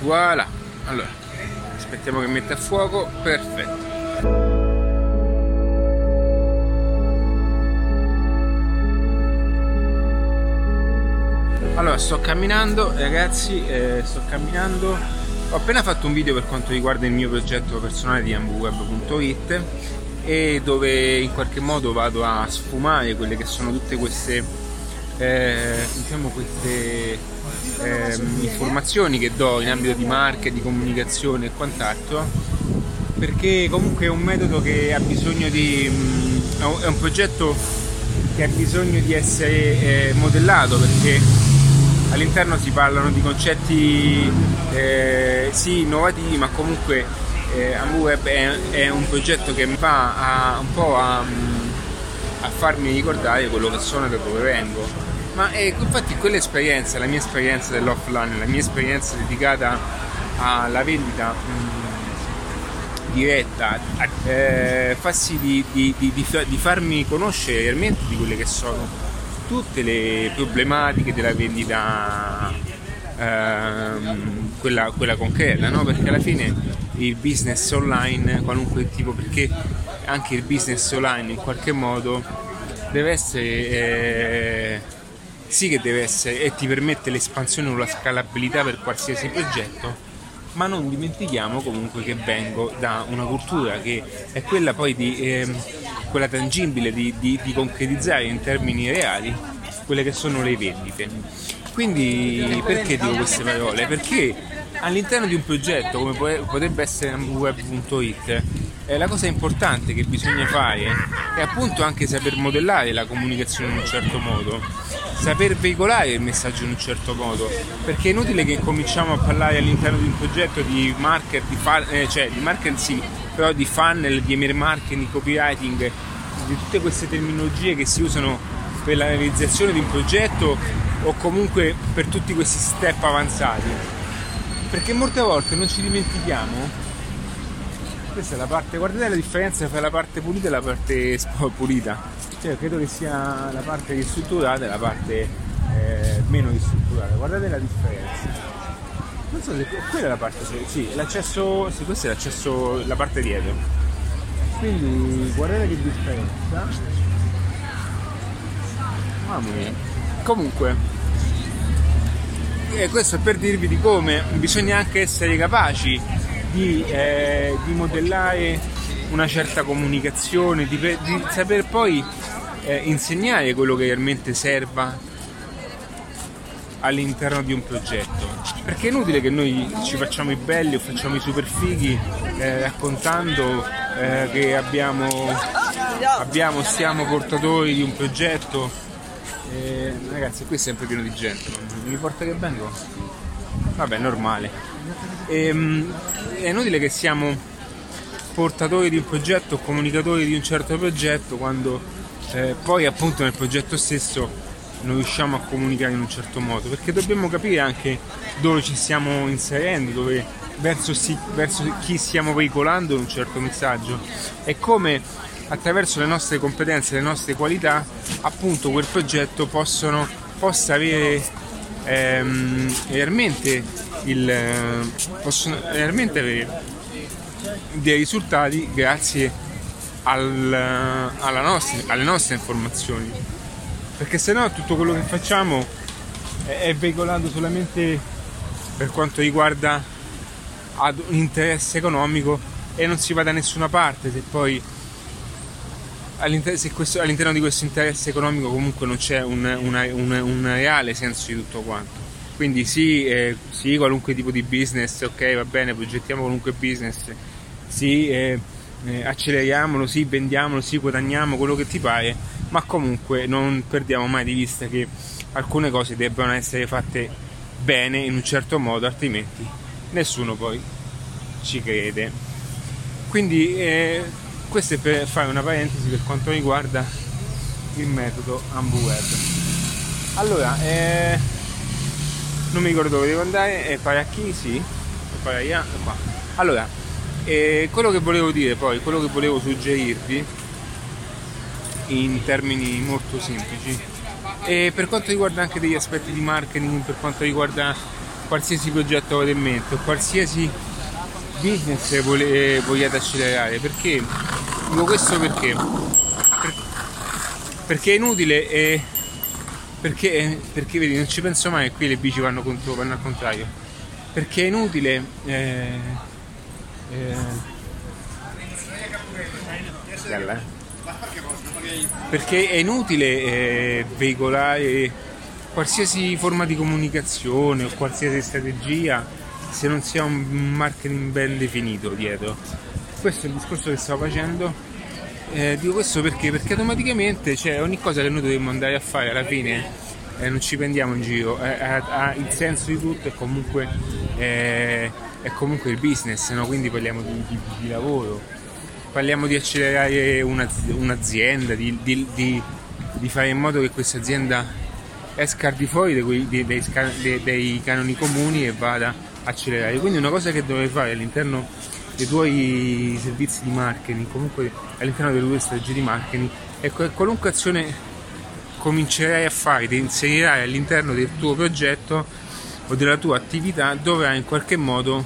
voilà. Allora aspettiamo che metta a fuoco. Perfetto. Allora sto camminando ragazzi eh, sto camminando. Ho appena fatto un video per quanto riguarda il mio progetto personale di ambweb.it e dove in qualche modo vado a sfumare quelle che sono tutte queste eh, diciamo queste eh, informazioni che do in ambito di marketing, di comunicazione e quant'altro perché comunque è un metodo che ha bisogno di mh, è un progetto che ha bisogno di essere eh, modellato perché all'interno si parlano di concetti eh, sì innovativi ma comunque eh, AmbuWeb è, è, un progetto che va a, un po' a, a, farmi ricordare quello che sono e da dove vengo ma eh, infatti quell'esperienza, la mia esperienza dell'offline, la mia esperienza dedicata alla vendita mh, diretta eh, fa sì di, di, di, di farmi conoscere realmente di quelle che sono tutte le problematiche della vendita ehm, quella, quella, concreta, no? perché alla fine il business online, qualunque tipo, perché anche il business online in qualche modo deve essere, eh, sì che deve essere e ti permette l'espansione o la scalabilità per qualsiasi progetto, ma non dimentichiamo comunque che vengo da una cultura che è quella poi di... Eh, quella tangibile di, di, di concretizzare in termini reali quelle che sono le vendite. Quindi perché dico queste parole? Perché all'interno di un progetto come potrebbe essere web.it eh, la cosa importante che bisogna fare è appunto anche saper modellare la comunicazione in un certo modo, saper veicolare il messaggio in un certo modo, perché è inutile che cominciamo a parlare all'interno di un progetto di market, di, fan, eh, cioè di market sì, però di funnel, di email marketing, di copywriting, di tutte queste terminologie che si usano per la realizzazione di un progetto o comunque per tutti questi step avanzati. Perché molte volte non ci dimentichiamo questa è la parte, guardate la differenza tra la parte pulita e la parte pulita. Cioè, credo che sia la parte ristrutturata e la parte eh, meno ristrutturata. Guardate la differenza. Non so se quella è la parte, sì, l'accesso, sì, questo è l'accesso, la parte dietro. Quindi guardate che differenza. Mamma mia. Comunque, eh, questo è per dirvi di come bisogna anche essere capaci di, eh, di modellare una certa comunicazione, di, di saper poi eh, insegnare quello che realmente serva all'interno di un progetto. Perché è inutile che noi ci facciamo i belli o facciamo i super fighi eh, raccontando eh, che abbiamo, abbiamo, siamo portatori di un progetto. Eh, ragazzi, qui è sempre pieno di gente, mi importa che vengo? Vabbè, normale. Ehm, è inutile che siamo portatori di un progetto, comunicatori di un certo progetto, quando eh, poi appunto nel progetto stesso non riusciamo a comunicare in un certo modo, perché dobbiamo capire anche dove ci stiamo inserendo, dove, verso, si, verso chi stiamo veicolando un certo messaggio e come attraverso le nostre competenze, le nostre qualità, appunto quel progetto possono, possa avere ehm, realmente, il, possono realmente avere dei risultati grazie al, nostra, alle nostre informazioni perché se no tutto quello che facciamo è, è veicolato solamente per quanto riguarda ad un interesse economico e non si va da nessuna parte se poi all'inter- questo, all'interno di questo interesse economico comunque non c'è un, una, un, un reale senso di tutto quanto. Quindi sì, eh, sì, qualunque tipo di business, ok, va bene, progettiamo qualunque business, sì, eh, eh, acceleriamolo, sì, vendiamolo, sì, guadagniamo quello che ti pare, ma comunque non perdiamo mai di vista che alcune cose debbano essere fatte bene in un certo modo, altrimenti nessuno poi ci crede. Quindi eh, questo è per fare una parentesi per quanto riguarda il metodo AmbuWeb. Allora, eh, non mi ricordo dove devo andare, è pare a chi? Sì, pare a qua. Allora, eh, quello che volevo dire poi, quello che volevo suggerirvi in termini molto semplici, e per quanto riguarda anche degli aspetti di marketing, per quanto riguarda qualsiasi progetto avete in mente qualsiasi business vole, vogliate accelerare. Perché? Dico questo perché? Per, perché è inutile e perché, perché vedi non ci penso mai qui le bici vanno, contro, vanno al contrario perché è inutile eh, eh, perché è inutile eh, veicolare qualsiasi forma di comunicazione o qualsiasi strategia se non si ha un marketing ben definito dietro. Questo è il discorso che stavo facendo. Eh, dico questo perché? Perché automaticamente cioè, ogni cosa che noi dobbiamo andare a fare alla fine eh, non ci prendiamo in giro, eh, ha, il senso di tutto e comunque eh, è comunque il business, no? quindi parliamo di, di, di, lavoro, parliamo di accelerare un'azienda, di, di, fare in modo che questa azienda esca al di fuori dei, dei, dei, dei, canoni comuni e vada a accelerare. Quindi una cosa che dovrei fare all'interno dei tuoi servizi di marketing, comunque all'interno delle tue strategie di marketing, è qualunque azione comincerai a fare, ti inserirai all'interno del tuo progetto o della tua attività, dovrai in qualche modo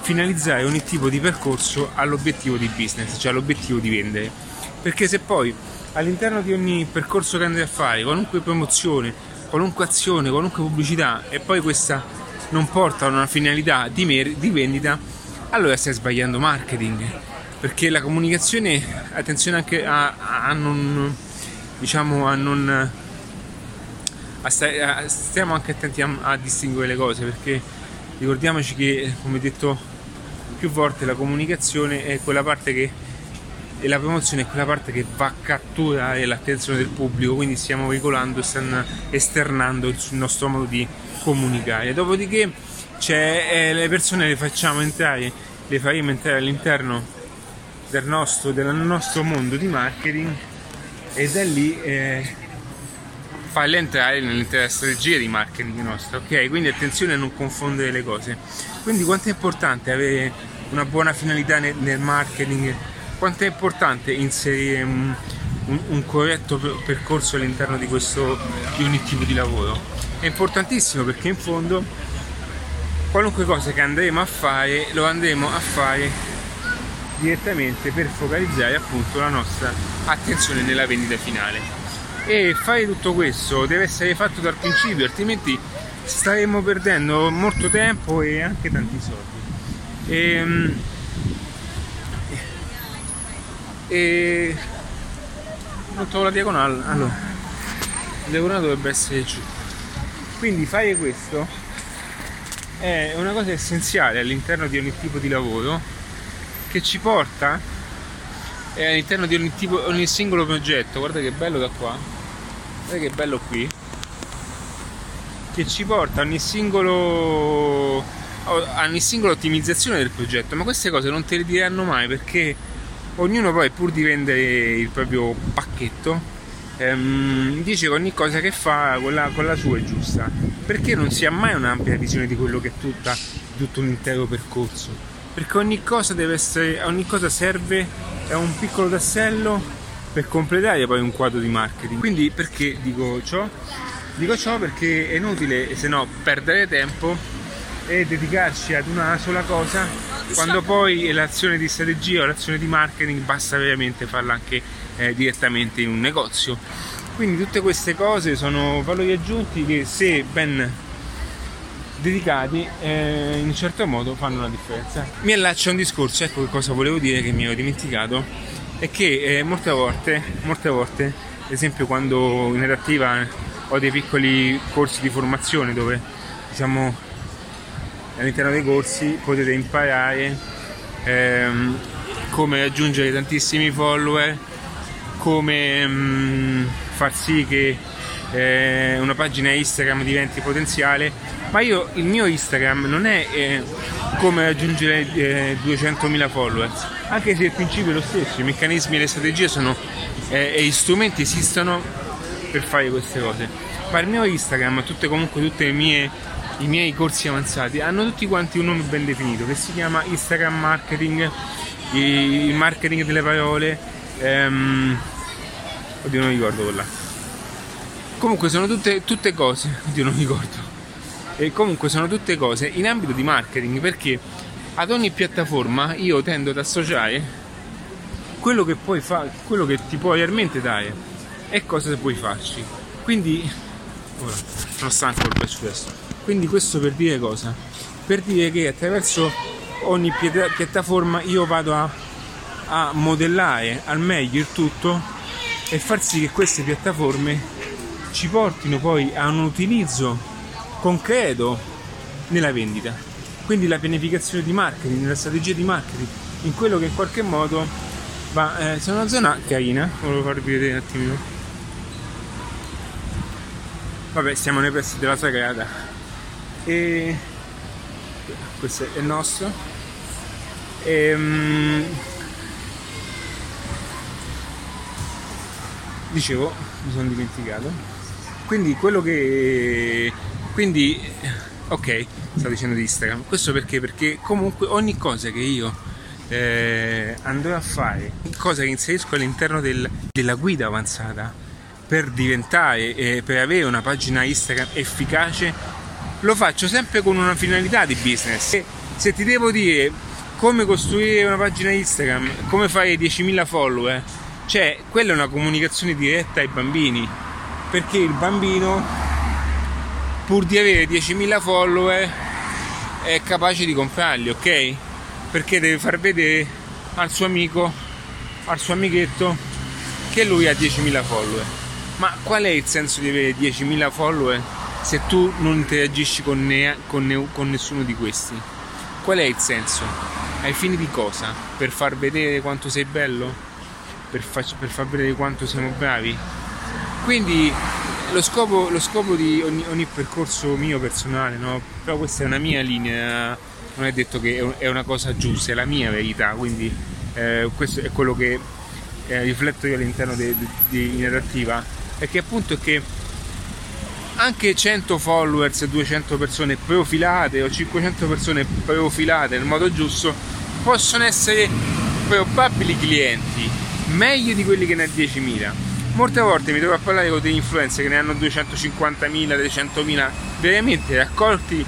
finalizzare ogni tipo di percorso all'obiettivo di business, cioè all'obiettivo di vendere. Perché se poi all'interno di ogni percorso che andrai a fare, qualunque promozione, qualunque azione, qualunque pubblicità e poi questa non porta a una finalità di, mer- di vendita, allora stai sbagliando marketing. Perché la comunicazione, attenzione anche a, a non, diciamo, a non a stare, a, stiamo anche attenti a, a, distinguere le cose perché ricordiamoci che come detto più volte la comunicazione è quella parte che e la promozione è quella parte che va a catturare l'attenzione del pubblico quindi stiamo veicolando stiamo esternando il nostro modo di comunicare dopodiché eh, le persone le facciamo entrare le faremo entrare all'interno del nostro, del nostro mondo di marketing e da lì eh, farle entrare nell'intera strategia di marketing nostra, ok? Quindi attenzione a non confondere le cose. Quindi quanto è importante avere una buona finalità nel, nel marketing, quanto è importante inserire un, un, un, corretto percorso all'interno di questo di ogni tipo di lavoro. È importantissimo perché in fondo qualunque cosa che andremo a fare lo andremo a fare direttamente per focalizzare appunto la nostra attenzione nella vendita finale. E fare tutto questo deve essere fatto dal principio altrimenti staremo perdendo molto tempo e anche tanti soldi. E, ehm, e non trovo la diagonale allora la diagonale dovrebbe essere giù. Quindi fare questo è una cosa essenziale all'interno di ogni tipo di lavoro che ci porta è all'interno di ogni, tipo, ogni singolo progetto. Guarda che bello da qua. Guarda che bello qui. Che ci porta ogni singolo ogni singola ottimizzazione del progetto. Ma queste cose non te le diranno mai perché ognuno poi pur di vendere il proprio pacchetto ehm, dice che ogni cosa che fa con la, con la, sua è giusta perché non si ha mai un'ampia visione di quello che è tutta, tutto un intero percorso perché ogni cosa deve essere ogni cosa serve è un piccolo tassello per completare poi un quadro di marketing. Quindi perché dico ciò? Dico ciò perché è inutile se no perdere tempo e dedicarci ad una sola cosa quando poi l'azione di strategia o l'azione di marketing basta veramente farla anche eh, direttamente in un negozio. Quindi tutte queste cose sono valori aggiunti che se ben dedicati eh, in un certo modo fanno la differenza. Mi allaccio a un discorso, ecco che cosa volevo dire che mi ero dimenticato, è che eh, molte volte, molte volte, ad esempio quando in redattiva ho dei piccoli corsi di formazione dove diciamo all'interno dei corsi potete imparare ehm, come raggiungere tantissimi follower, come mm, far sì che eh, una pagina Instagram diventi potenziale, ma io il mio Instagram non è eh, come raggiungere eh, 200.000 followers, anche se il principio è lo stesso, i meccanismi e le strategie sono, eh, e gli strumenti esistono per fare queste cose. Ma il mio Instagram, tutte comunque tutte le mie i miei corsi avanzati hanno tutti quanti un nome ben definito che si chiama Instagram Marketing, il marketing delle parole. Ehm, oddio, non ricordo quella. Comunque sono tutte, tutte cose, oddio non mi ricordo. E comunque sono tutte cose in ambito di marketing perché ad ogni piattaforma io tendo ad associare quello che puoi fare, quello che ti puoi realmente dare e cosa puoi farci. Quindi, ora sono stanco per questo. Quindi questo per dire cosa? Per dire che attraverso ogni piattaforma io vado a, a modellare al meglio il tutto e far sì che queste piattaforme ci portino poi a un utilizzo concreto nella vendita. Quindi la pianificazione di marketing, la strategia di marketing, in quello che in qualche modo va. Eh, c'è una zona carina, volevo farvi vedere un attimino. Vabbè, siamo nei pressi della Sagrada. E questo è il nostro. E, um, dicevo, mi sono dimenticato. Quindi quello che. Quindi. Ok, stavo dicendo di Instagram. Questo perché? Perché comunque ogni cosa che io eh, andrò a fare, cosa che inserisco all'interno del, della guida avanzata per diventare, eh, per avere una pagina Instagram efficace, lo faccio sempre con una finalità di business. E se ti devo dire come costruire una pagina Instagram, come fare 10.000 follower, cioè, quella è una comunicazione diretta ai bambini, perché il bambino, pur di avere 10.000 follower, è capace di comprarli, ok? Perché deve far vedere al suo amico, al suo amichetto, che lui ha 10.000 follower. Ma qual è il senso di avere 10.000 follower se tu non interagisci con, ne- con, ne- con nessuno di questi? Qual è il senso? Ai fini di cosa? Per far vedere quanto sei bello? Per, fa- per far vedere quanto siamo bravi. Quindi lo scopo, lo scopo di ogni, ogni, percorso mio personale, no? però questa è una mia linea, non è detto che è una cosa giusta, è la mia verità, quindi eh, questo è quello che eh, rifletto io all'interno di, di, è che appunto è che anche 100 followers, 200 persone profilate o 500 persone profilate nel modo giusto possono essere probabili clienti meglio di quelli che ne ha 10.000. Molte volte mi trovo a parlare con degli influencer che ne hanno 250.000, 300.000 veramente raccolti,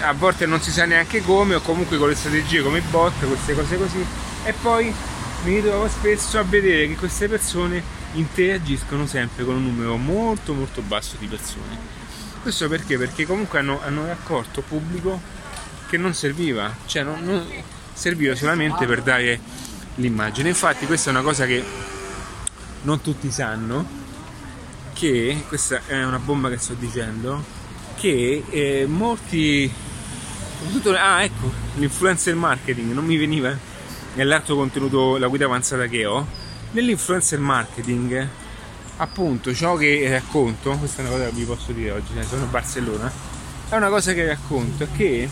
a volte non si sa neanche come, o comunque con le strategie come bot, queste cose così, e poi mi ritrovo spesso a vedere che queste persone interagiscono sempre con un numero molto molto basso di persone. Questo perché? Perché comunque hanno, hanno raccolto pubblico che non serviva, cioè non, non serviva solamente per dare l'immagine. Infatti questa è una cosa che non tutti sanno, che questa è una bomba che sto dicendo, che eh, molti... Ah ecco, l'influencer marketing non mi veniva nell'altro contenuto, la guida avanzata che ho. Nell'influencer marketing, appunto, ciò che racconto, questa è una cosa che vi posso dire oggi, sono a Barcellona, è una cosa che racconto, è che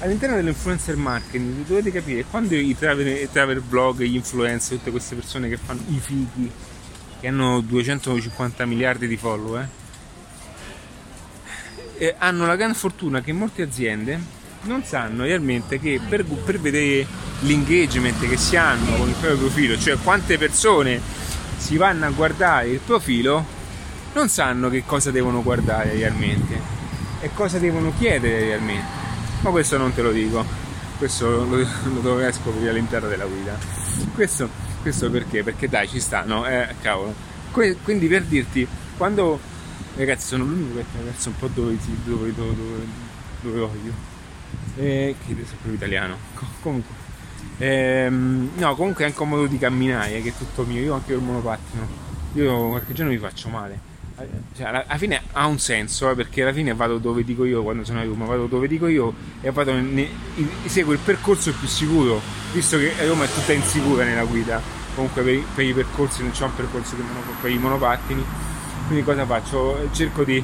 all'interno dell'influencer marketing dovete capire quando i travel, travel blog, gli influencer, tutte queste persone che fanno i fighi, che hanno 250 miliardi di follower, eh, hanno la gran fortuna che molte aziende non sanno realmente che per, per vedere l'engagement che si hanno con il proprio profilo, cioè quante persone si vanno a guardare il profilo, non sanno che cosa devono guardare realmente e cosa devono chiedere realmente ma questo non te lo dico, questo lo, lo dovrai scoprire all'interno della guida. Questo, questo perché? Perché dai, ci sta, no? Eh, cavolo. Que- quindi per dirti, quando ragazzi sono l'unico che ragazzo un po' dove, dove, dove, dove, voglio. Eh, che sono proprio italiano. comunque. Ehm, no, comunque è anche un modo di camminare che è tutto mio. Io anche il monopattino. Io qualche giorno mi faccio male cioè, alla, fine ha un senso eh, perché alla fine vado dove dico io quando sono a Roma vado dove dico io e vado ne, in, seguo il percorso più sicuro visto che Roma è tutta insicura nella guida. Comunque per, per i percorsi non c'è un percorso per i monopattini. Quindi cosa faccio? cerco di,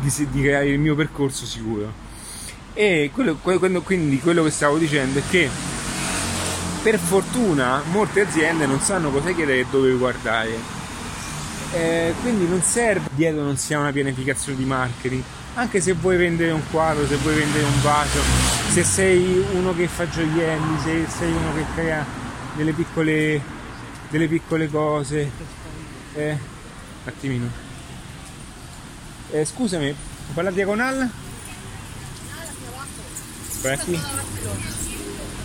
di, di creare il mio percorso sicuro. E quello, quello, quindi quello che stavo dicendo è che per fortuna molte aziende non sanno cosa chiedere e dove guardare eh, quindi non serve dietro non sia una pianificazione di marketing anche se vuoi vendere un quadro se vuoi vendere un vaso se sei uno che fa gioielli se sei uno che crea delle piccole delle piccole cose eh, un attimino eh, scusami puoi parlare diagonale para aquí.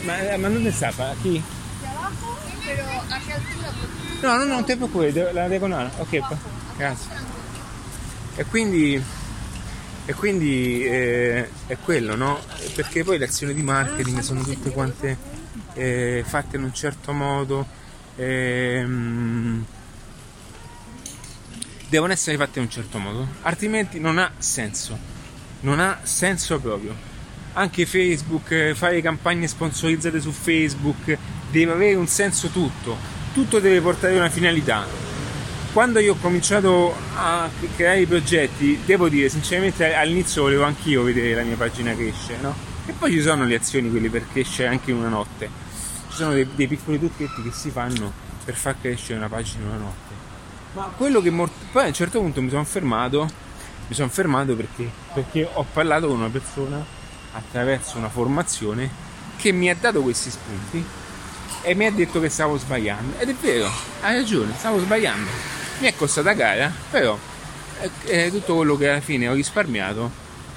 Ma, eh, ma dónde está? ¿Para aquí? De abajo, pero a qué altura? No, no, no, non te preoccupare, la diagonale. Ok, grazie. E quindi, e quindi eh, è quello, no? Perché poi le azioni di marketing sono tutte quante eh, fatte in un certo modo, ehm, devono essere fatte in un certo modo, altrimenti non ha senso, non ha senso proprio. Anche Facebook, eh, fare campagne sponsorizzate su Facebook, deve avere un senso tutto, tutto deve portare una finalità. Quando io ho cominciato a creare i progetti, devo dire sinceramente all'inizio volevo anch'io vedere la mia pagina crescere, no? E poi ci sono le azioni, quelle per crescere anche in una notte. Ci sono dei, dei piccoli trucchetti che si fanno per far crescere una pagina in una notte. Ma quello che mor- poi a un certo punto mi sono fermato, mi sono fermato perché, perché ho parlato con una persona attraverso una formazione che mi ha dato questi spunti e mi ha detto che stavo sbagliando. Ed è vero, hai ragione, stavo sbagliando. Mi è costata cara, però è, è tutto quello che alla fine ho risparmiato,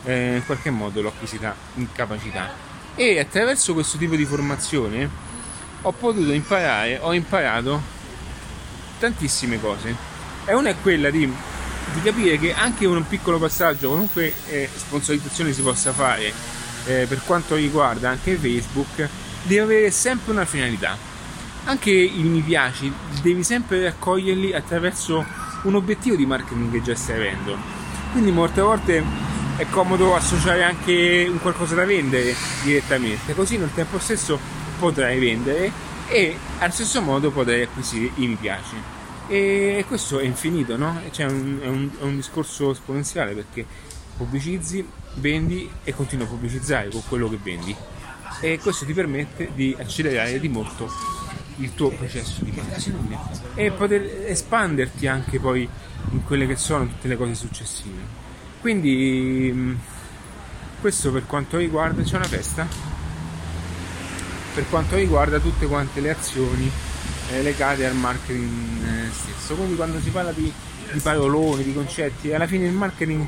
eh, in qualche modo l'ho acquisita in capacità. E attraverso questo tipo di formazione ho potuto imparare, ho imparato tantissime cose. E una è quella di, di capire che anche un piccolo passaggio, qualunque eh, sponsorizzazione si possa fare, eh, per quanto riguarda anche Facebook, deve avere sempre una finalità. Anche i mi piaci devi sempre raccoglierli attraverso un obiettivo di marketing che già stai avendo. Quindi molte volte è comodo associare anche un qualcosa da vendere direttamente, così nel tempo stesso potrai vendere e allo stesso modo potrai acquisire i mi piaci. E questo è infinito, no? Cioè un, è, un, è un discorso esponenziale perché pubblicizzi, vendi e continui a pubblicizzare con quello che vendi. E questo ti permette di accelerare di molto il tuo processo di marketing e poter espanderti anche poi in quelle che sono tutte le cose successive. Quindi mh, questo per quanto riguarda c'è una festa per quanto riguarda tutte quante le azioni eh, legate al marketing eh, stesso. Quindi quando si parla di, di paroloni, di concetti, alla fine il marketing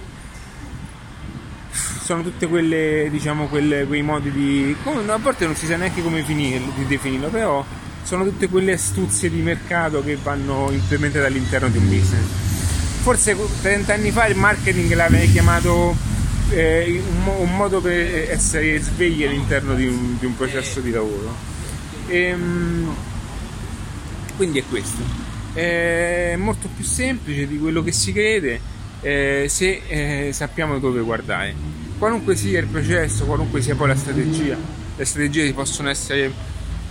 sono tutte quelle, diciamo, quelle, quei modi di. A volte non si sa neanche come finirlo, di definirlo, però sono tutte quelle astuzie di mercato che vanno implementate all'interno di un business. Forse 30 anni fa il marketing l'avrei chiamato eh, un, un modo per essere svegli all'interno di un, di un processo di lavoro. Ehm, quindi è questo. È molto più semplice di quello che si crede eh, se eh, sappiamo dove guardare. Qualunque sia il processo, qualunque sia poi la strategia, le strategie possono essere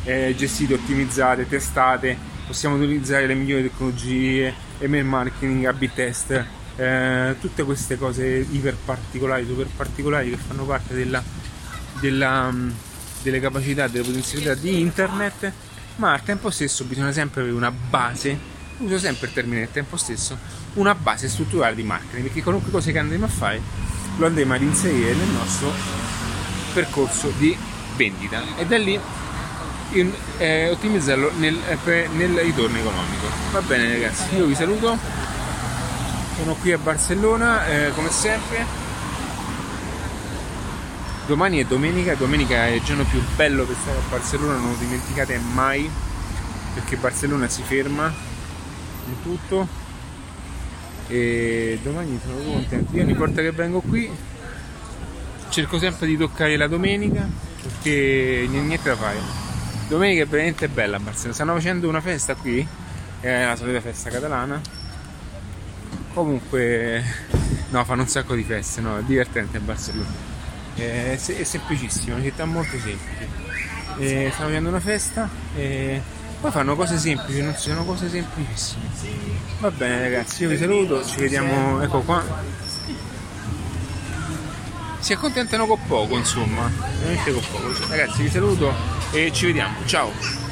eh, gestite, ottimizzate, testate, possiamo utilizzare le migliori tecnologie, email marketing, A-B test, eh, tutte queste cose iper particolari, super particolari che fanno parte della, della, mm, delle capacità, delle potenzialità di internet, ma al tempo stesso bisogna sempre avere una base, uso sempre il termine al tempo stesso, una base strutturale di marketing, perché qualunque cosa che andremo a fare lo andremo ad inserire nel nostro percorso di vendita e da lì in, eh, ottimizzarlo nel, eh, nel ritorno economico. Va bene ragazzi, io vi saluto, sono qui a Barcellona eh, come sempre. Domani è domenica, domenica è il giorno più bello per stare a Barcellona, non lo dimenticate mai, perché Barcellona si ferma in tutto e domani sono contento. Io ogni volta che vengo qui cerco sempre di toccare la domenica perché niente da fare. Domenica è veramente bella a Barcellona. Stanno facendo una festa qui, è la solita festa catalana. Comunque, no, fanno un sacco di feste, no, è divertente a Barcellona. È, se- è semplicissimo, una città molto semplice. E stanno facendo una festa e poi fanno cose semplici, non sono cose semplicissime. Va bene ragazzi, io vi saluto, ci vediamo, ecco qua. Si accontentano con poco, insomma, veramente con poco. Ragazzi, vi saluto e ci vediamo. Ciao!